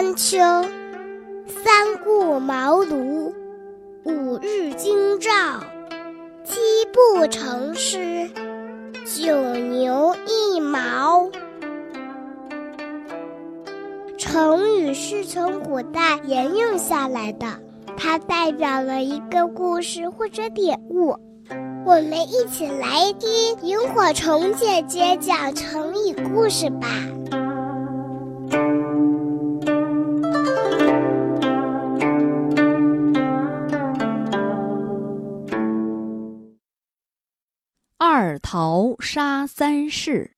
三秋，三顾茅庐，五日京兆，七步成诗，九牛一毛。成语是从古代沿用下来的，它代表了一个故事或者典故。我们一起来听萤火虫姐姐讲成语故事吧。二桃杀三士。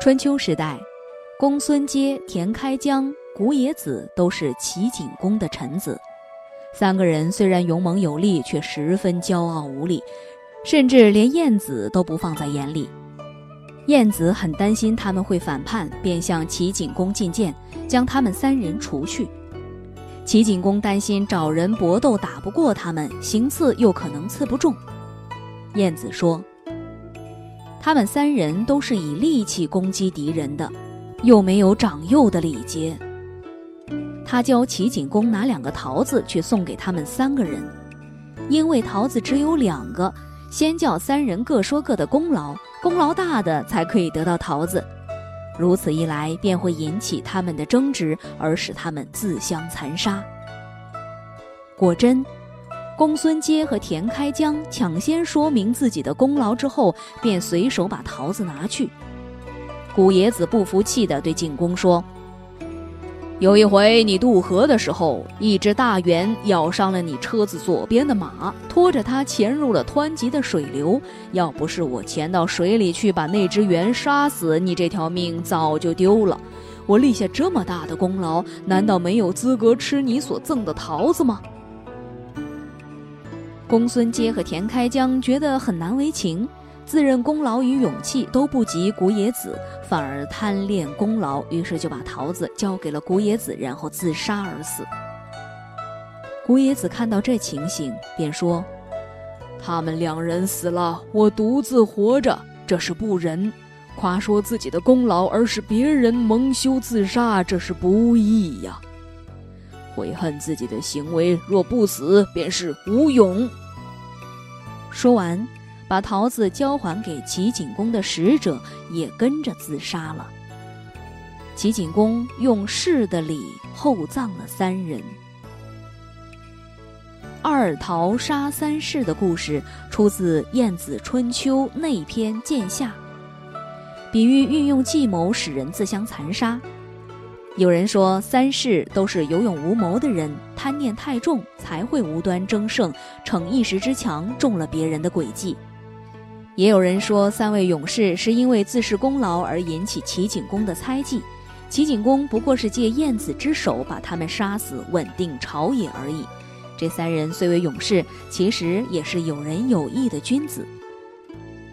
春秋时代，公孙接、田开疆、古冶子都是齐景公的臣子。三个人虽然勇猛有力，却十分骄傲无礼，甚至连晏子都不放在眼里。晏子很担心他们会反叛，便向齐景公进谏，将他们三人除去。齐景公担心找人搏斗打不过他们，行刺又可能刺不中。晏子说：“他们三人都是以力气攻击敌人的，又没有长幼的礼节。”他教齐景公拿两个桃子去送给他们三个人，因为桃子只有两个，先叫三人各说各的功劳，功劳大的才可以得到桃子。如此一来，便会引起他们的争执，而使他们自相残杀。果真，公孙接和田开疆抢先说明自己的功劳之后，便随手把桃子拿去。古冶子不服气的对景公说。有一回，你渡河的时候，一只大猿咬伤了你车子左边的马，拖着它潜入了湍急的水流。要不是我潜到水里去把那只猿杀死，你这条命早就丢了。我立下这么大的功劳，难道没有资格吃你所赠的桃子吗？公孙接和田开疆觉得很难为情。自认功劳与勇气都不及古冶子，反而贪恋功劳，于是就把桃子交给了古冶子，然后自杀而死。古冶子看到这情形，便说：“他们两人死了，我独自活着，这是不仁；夸说自己的功劳，而使别人蒙羞自杀，这是不义呀。悔恨自己的行为，若不死，便是无勇。”说完。把桃子交还给齐景公的使者也跟着自杀了。齐景公用士的礼厚葬了三人。二桃杀三士的故事出自《晏子春秋内篇·剑下》，比喻运用计谋使人自相残杀。有人说三士都是有勇无谋的人，贪念太重，才会无端争胜，逞一时之强，中了别人的诡计。也有人说，三位勇士是因为自恃功劳而引起齐景公的猜忌，齐景公不过是借晏子之手把他们杀死，稳定朝野而已。这三人虽为勇士，其实也是有仁有义的君子。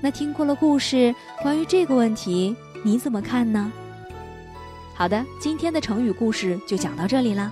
那听过了故事，关于这个问题，你怎么看呢？好的，今天的成语故事就讲到这里了。